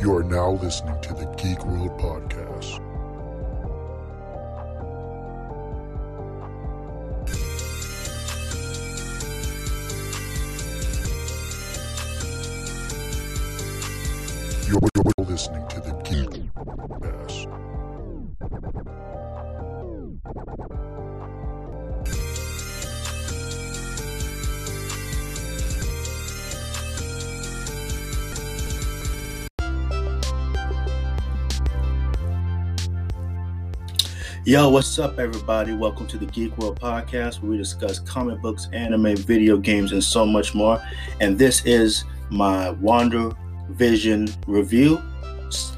You are now listening to the Geek World Podcast. You're, listening to the Geek World Podcast. Yo, what's up, everybody? Welcome to the Geek World Podcast, where we discuss comic books, anime, video games, and so much more. And this is my Wander Vision review,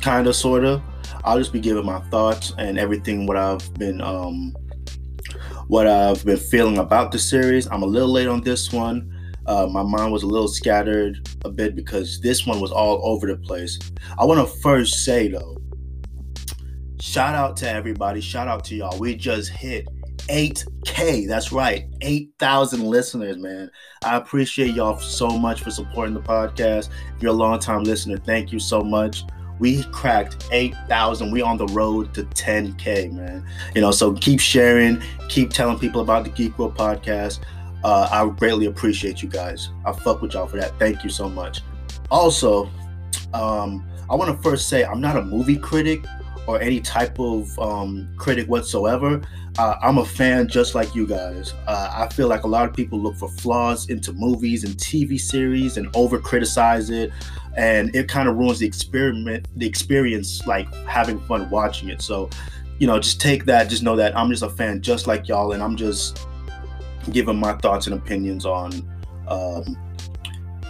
kind of, sort of. I'll just be giving my thoughts and everything what I've been, um, what I've been feeling about the series. I'm a little late on this one. Uh, my mind was a little scattered a bit because this one was all over the place. I want to first say though Shout out to everybody. Shout out to y'all. We just hit 8K. That's right. 8,000 listeners, man. I appreciate y'all so much for supporting the podcast. If you're a long time listener, thank you so much. We cracked 8,000. We on the road to 10K, man. You know, so keep sharing, keep telling people about the Geek World podcast. Uh, I greatly appreciate you guys. I fuck with y'all for that. Thank you so much. Also, um, I want to first say I'm not a movie critic or any type of um, critic whatsoever. Uh, I'm a fan just like you guys. Uh, I feel like a lot of people look for flaws into movies and TV series and over criticize it, and it kind of ruins the experiment, the experience, like having fun watching it. So, you know, just take that. Just know that I'm just a fan, just like y'all, and I'm just giving my thoughts and opinions on. Um,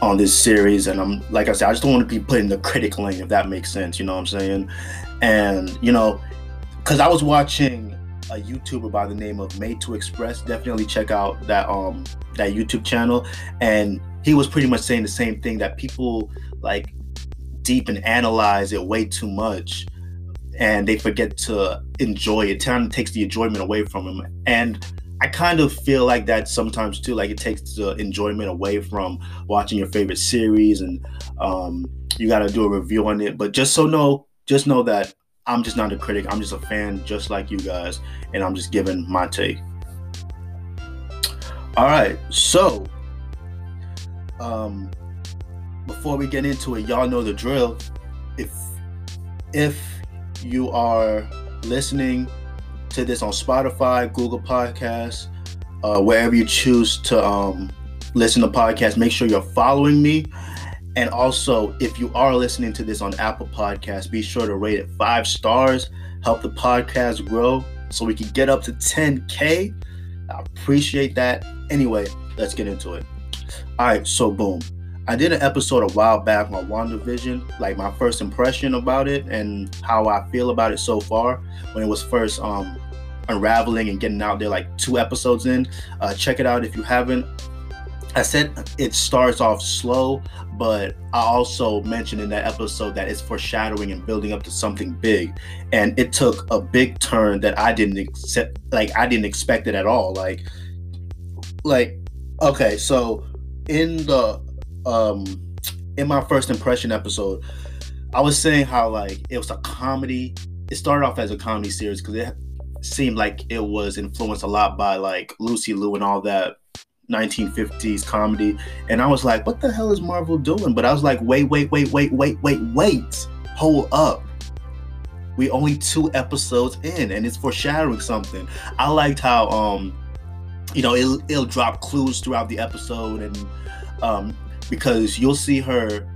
on this series and I'm like I said I just don't want to be put in the critic lane if that makes sense you know what I'm saying? And you know because i was watching a youtuber by the name of made to express definitely check out that um that youtube channel and he was pretty much saying the same thing that people like deep and analyze it way too much and they forget to enjoy it. Of takes the enjoyment away from them and i kind of feel like that sometimes too like it takes the enjoyment away from watching your favorite series and um you got to do a review on it but just so know just know that I'm just not a critic. I'm just a fan, just like you guys, and I'm just giving my take. All right, so um, before we get into it, y'all know the drill. If if you are listening to this on Spotify, Google Podcasts, uh, wherever you choose to um, listen to podcasts, make sure you're following me and also, if you are listening to this on Apple Podcasts, be sure to rate it five stars, help the podcast grow so we can get up to 10K. I appreciate that. Anyway, let's get into it. All right, so boom. I did an episode a while back on WandaVision, like my first impression about it and how I feel about it so far when it was first um unraveling and getting out there like two episodes in. Uh, check it out if you haven't. I said it starts off slow, but I also mentioned in that episode that it's foreshadowing and building up to something big. And it took a big turn that I didn't accept like I didn't expect it at all. Like like okay, so in the um in my first impression episode, I was saying how like it was a comedy. It started off as a comedy series because it seemed like it was influenced a lot by like Lucy Liu and all that 1950s comedy. And I was like, what the hell is Marvel doing? But I was like, wait, wait, wait, wait, wait, wait, wait. Hold up. We only two episodes in and it's foreshadowing something. I liked how um you know it'll, it'll drop clues throughout the episode and um because you'll see her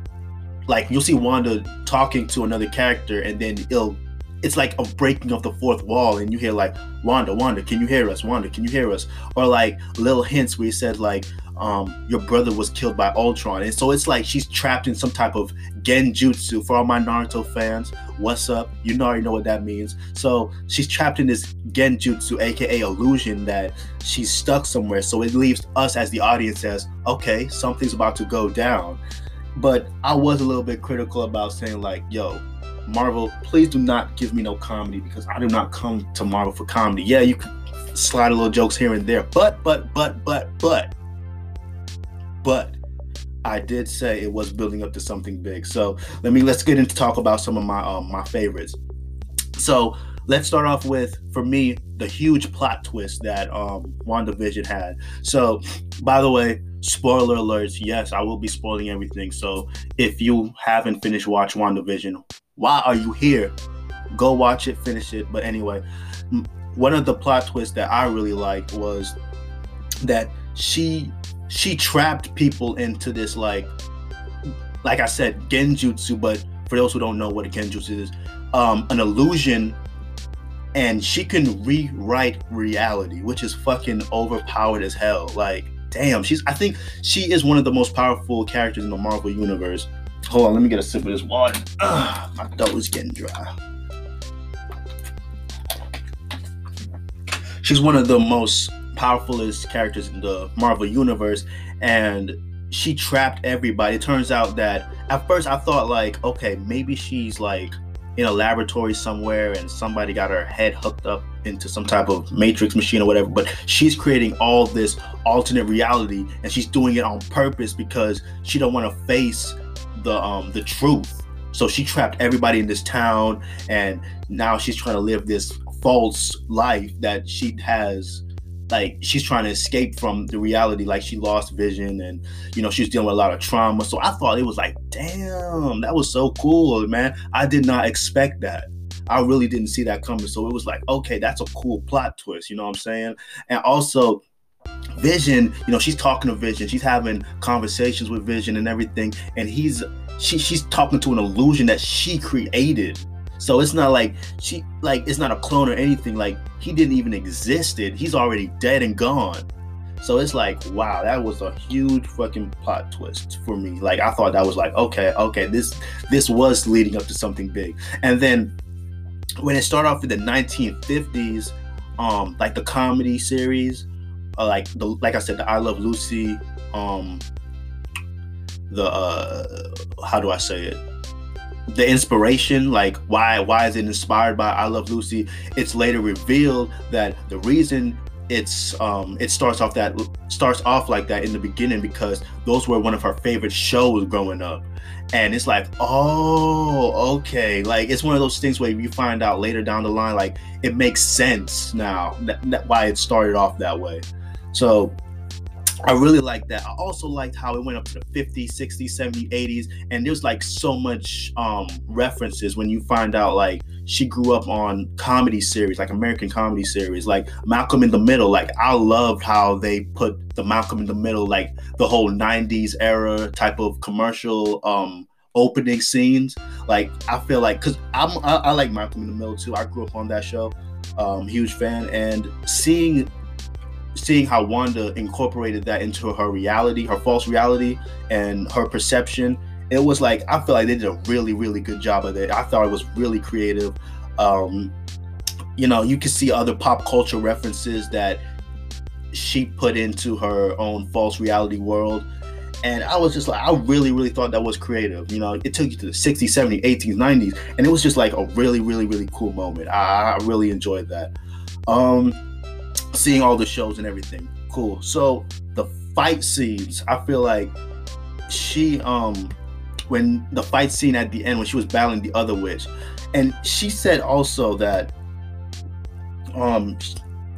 like you'll see Wanda talking to another character and then it'll it's like a breaking of the fourth wall and you hear like wanda wanda can you hear us? Wanda can you hear us? Or like little hints where he said like um your brother was killed by ultron. And so it's like she's trapped in some type of genjutsu for all my naruto fans what's up? You already know what that means. So she's trapped in this genjutsu aka illusion that she's stuck somewhere. So it leaves us as the audience as okay something's about to go down. But i was a little bit critical about saying like yo Marvel, please do not give me no comedy because I do not come to Marvel for comedy. Yeah, you can slide a little jokes here and there, but, but, but, but, but, but, I did say it was building up to something big. So let me let's get into talk about some of my um my favorites. So let's start off with for me the huge plot twist that um WandaVision had. So by the way, spoiler alerts, yes, I will be spoiling everything. So if you haven't finished watch WandaVision, why are you here? Go watch it, finish it. But anyway, one of the plot twists that I really liked was that she she trapped people into this like like I said genjutsu but for those who don't know what a genjutsu is um an illusion and she can rewrite reality which is fucking overpowered as hell. Like damn she's I think she is one of the most powerful characters in the Marvel universe. Hold on let me get a sip of this water. Ugh, my throat is getting dry. She's one of the most powerfulest characters in the Marvel universe, and she trapped everybody. It turns out that at first I thought like, okay, maybe she's like in a laboratory somewhere and somebody got her head hooked up into some type of matrix machine or whatever but she's creating all this alternate reality and she's doing it on purpose because she don't want to face the um the truth so she trapped everybody in this town and now she's trying to live this false life that she has like she's trying to escape from the reality like she lost vision and you know she's dealing with a lot of trauma. So i thought it was like damn that was so cool man. I did not expect that. I really didn't see that coming. So it was like okay that's a cool plot twist you know what i'm saying? And also vision you know she's talking to vision. She's having conversations with vision and everything. And he's she, she's talking to an illusion that she created so it's not like she like it's not a clone or anything. Like he didn't even existed. He's already dead and gone. So it's like, wow, that was a huge fucking plot twist for me. Like I thought that was like, okay, okay, this this was leading up to something big. And then when it started off in the 1950s, um, like the comedy series, uh, like the like I said, the I Love Lucy, um, the uh, how do I say it? The inspiration like why why is it inspired by i love lucy? It's later revealed that the reason it's um it starts off that starts off like that in the beginning because those were one of her favorite shows growing up. And it's like oh okay. Like it's one of those things where you find out later down the line like it makes sense now that, that why it started off that way. So I really liked that. I also liked how it went up to the 50s, 60s, 70s, 80s, and there's like so much um references when you find out like she grew up on comedy series, like American comedy series, like Malcolm in the Middle. Like I loved how they put the Malcolm in the Middle, like the whole 90s era type of commercial um opening scenes. Like I feel like because I'm I, I like Malcolm in the Middle too. I grew up on that show. Um, huge fan and seeing seeing how Wanda incorporated that into her reality, her false reality, and her perception, it was like I feel like they did a really, really good job of it. I thought it was really creative. Um, you know, you can see other pop culture references that she put into her own false reality world. And I was just like, I really, really thought that was creative. You know, it took you to the 60s, 70s, 80s, 90s, and it was just like a really, really, really cool moment. I, I really enjoyed that. Um, seeing all the shows and everything. Cool. So the fight scenes, I feel like she um when the fight scene at the end when she was battling the other witch, and she said also that um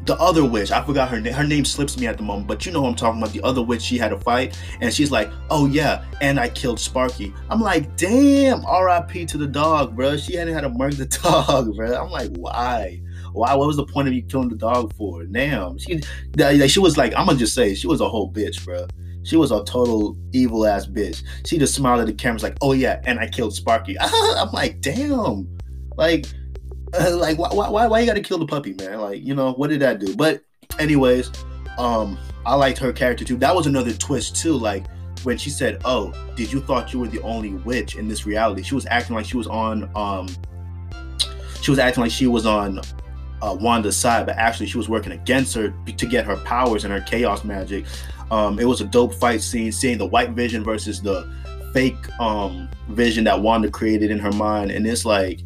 the other witch, I forgot her name. Her name slips me at the moment, but you know I'm talking about. The other witch, she had a fight, and she's like, "Oh yeah," and I killed Sparky. I'm like, "Damn, R.I.P. to the dog, bro. She hadn't had to murder the dog, bro." I'm like, "Why?" Why? What was the point of you killing the dog for? Damn. She, she was like, I'm gonna just say, she was a whole bitch, bro. She was a total evil ass bitch. She just smiled at the cameras like, oh yeah, and I killed Sparky. I'm like, damn. Like, uh, like why, why, why you gotta kill the puppy, man? Like, you know, what did that do? But, anyways, um, I liked her character too. That was another twist too. Like when she said, "Oh, did you thought you were the only witch in this reality?" She was acting like she was on um, she was acting like she was on uh, Wanda's side, but actually she was working against her to get her powers and her chaos magic. Um, it was a dope fight scene, seeing the white vision versus the fake um, vision that Wanda created in her mind, and it's like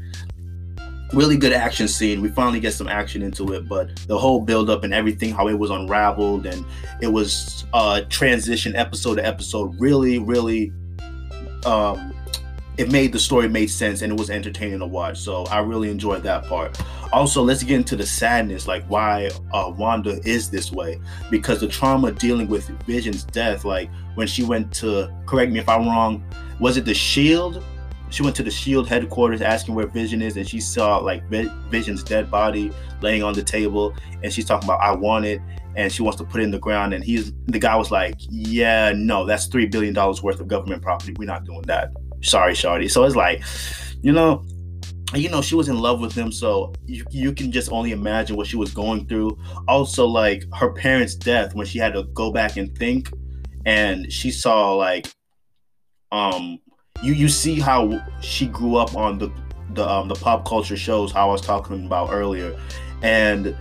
really good action scene. We finally get some action into it, but the whole build up and everything, how it was unraveled and it was uh transition episode to episode, really, really um it made the story made sense and it was entertaining to watch. So I really enjoyed that part. Also, let's get into the sadness, like why uh, Wanda is this way, because the trauma dealing with Vision's death, like when she went to correct me if I'm wrong, was it the Shield she went to the Shield headquarters asking where Vision is, and she saw like Vision's dead body laying on the table, and she's talking about I want it, and she wants to put it in the ground, and he's the guy was like, yeah, no, that's three billion dollars worth of government property. We're not doing that. Sorry, Shardy. So it's like, you know, you know she was in love with him so you, you can just only imagine what she was going through. Also like her parents death when she had to go back and think and she saw like um you you see how she grew up on the the um, the pop culture shows how I was talking about earlier, and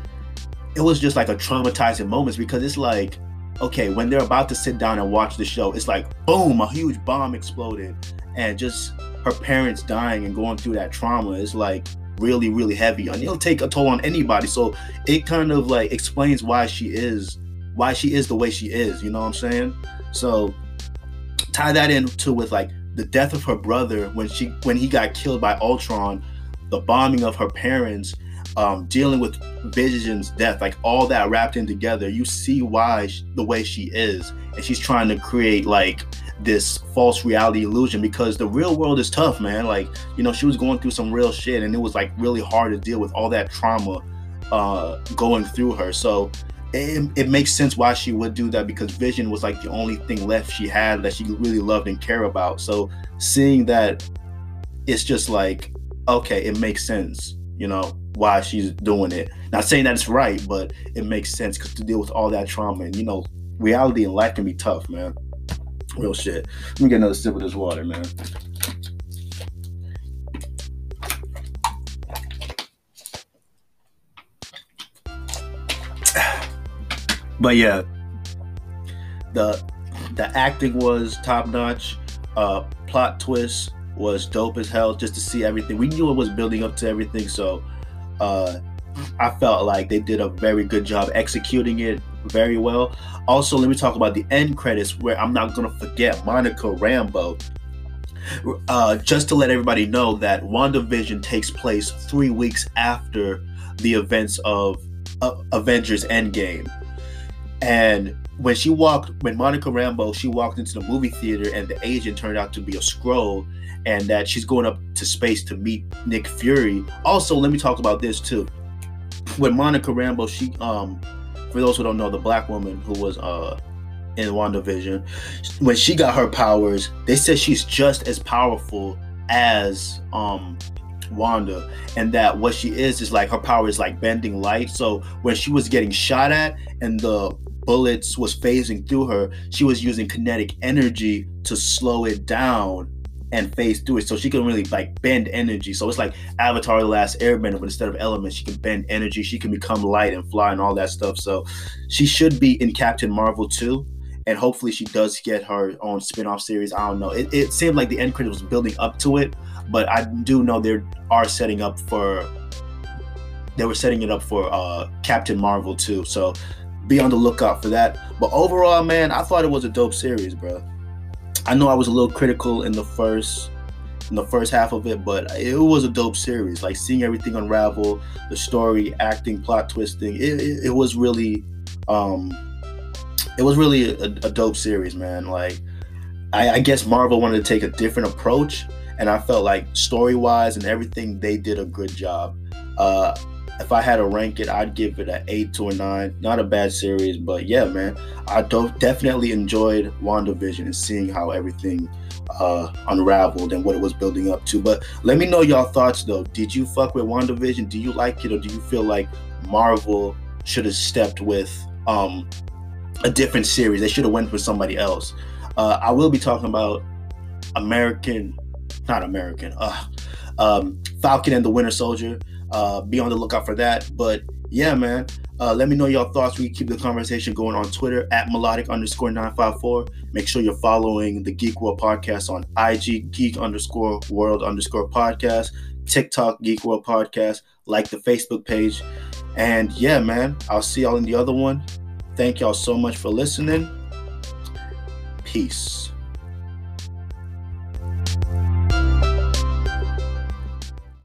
it was just like a traumatizing moments because it's like okay when they're about to sit down and watch the show it's like boom a huge bomb exploded and just her parents dying and going through that trauma is like really really heavy and it'll take a toll on anybody. So it kind of like explains why she is why she is the way she is you know what i'm saying? So tie that into with like the death of her brother when she when he got killed by Ultron, the bombing of her parents, um, dealing with Vision's death, like all that wrapped in together, you see why she, the way she is, and she's trying to create like this false reality illusion because the real world is tough, man. Like you know, she was going through some real shit, and it was like really hard to deal with all that trauma uh, going through her. So it, it makes sense why she would do that because Vision was like the only thing left she had that she really loved and care about. So seeing that, it's just like, okay, it makes sense, you know, why she's doing it. Not saying that it's right, but it makes sense because to deal with all that trauma and you know, reality in life can be tough, man. Real shit. Let me get another sip of this water, man. but yeah, the the acting was top notch. Uh, plot twist was dope as hell. Just to see everything, we knew it was building up to everything, so uh, I felt like they did a very good job executing it very well. Also, let me talk about the end credits, where I'm not gonna forget Monica Rambeau. Uh, just to let everybody know that WandaVision takes place three weeks after the events of uh, Avengers Endgame. And when she walked, when Monica Rambeau, she walked into the movie theater, and the agent turned out to be a Skrull and that she's going up to space to meet Nick Fury. Also, let me talk about this too. When Monica Rambeau, she um, for those who don't know, the black woman who was uh in WandaVision, when she got her powers, they said she's just as powerful as um Wanda, and that what she is is like her power is like bending light. So when she was getting shot at and the bullets was phasing through her, she was using kinetic energy to slow it down and phase through it. So she can really like bend energy. So it's like Avatar the Last Airbender, but instead of elements, she can bend energy. She can become light and fly and all that stuff. So she should be in Captain Marvel too. And hopefully she does get her own spin-off series. I don't know. It, it seemed like the end credit was building up to it, but I do know they are setting up for they were setting it up for uh Captain Marvel too. So be on the lookout for that. But overall, man, I thought it was a dope series, bro. I know I was a little critical in the first in the first half of it, but it was a dope series. Like seeing everything unravel, the story, acting, plot twisting, it, it, it was really um it was really a, a dope series, man. Like I, I guess Marvel wanted to take a different approach, and I felt like story wise and everything they did a good job. Uh, if I had to rank it, I'd give it an eight to a nine. Not a bad series, but yeah, man, I definitely enjoyed WandaVision and seeing how everything uh, unraveled and what it was building up to. But let me know y'all thoughts though. Did you fuck with WandaVision? Do you like it, or do you feel like Marvel should have stepped with um, a different series? They should have went with somebody else. Uh, I will be talking about American, not American, uh, um, Falcon and the Winter Soldier. Uh, be on the lookout for that. But yeah, man, Uh, let me know your thoughts. We keep the conversation going on Twitter at melodic underscore 954. Make sure you're following the Geek World Podcast on IG, geek underscore world underscore podcast, TikTok, Geek World Podcast, like the Facebook page. And yeah, man, I'll see y'all in the other one. Thank y'all so much for listening. Peace.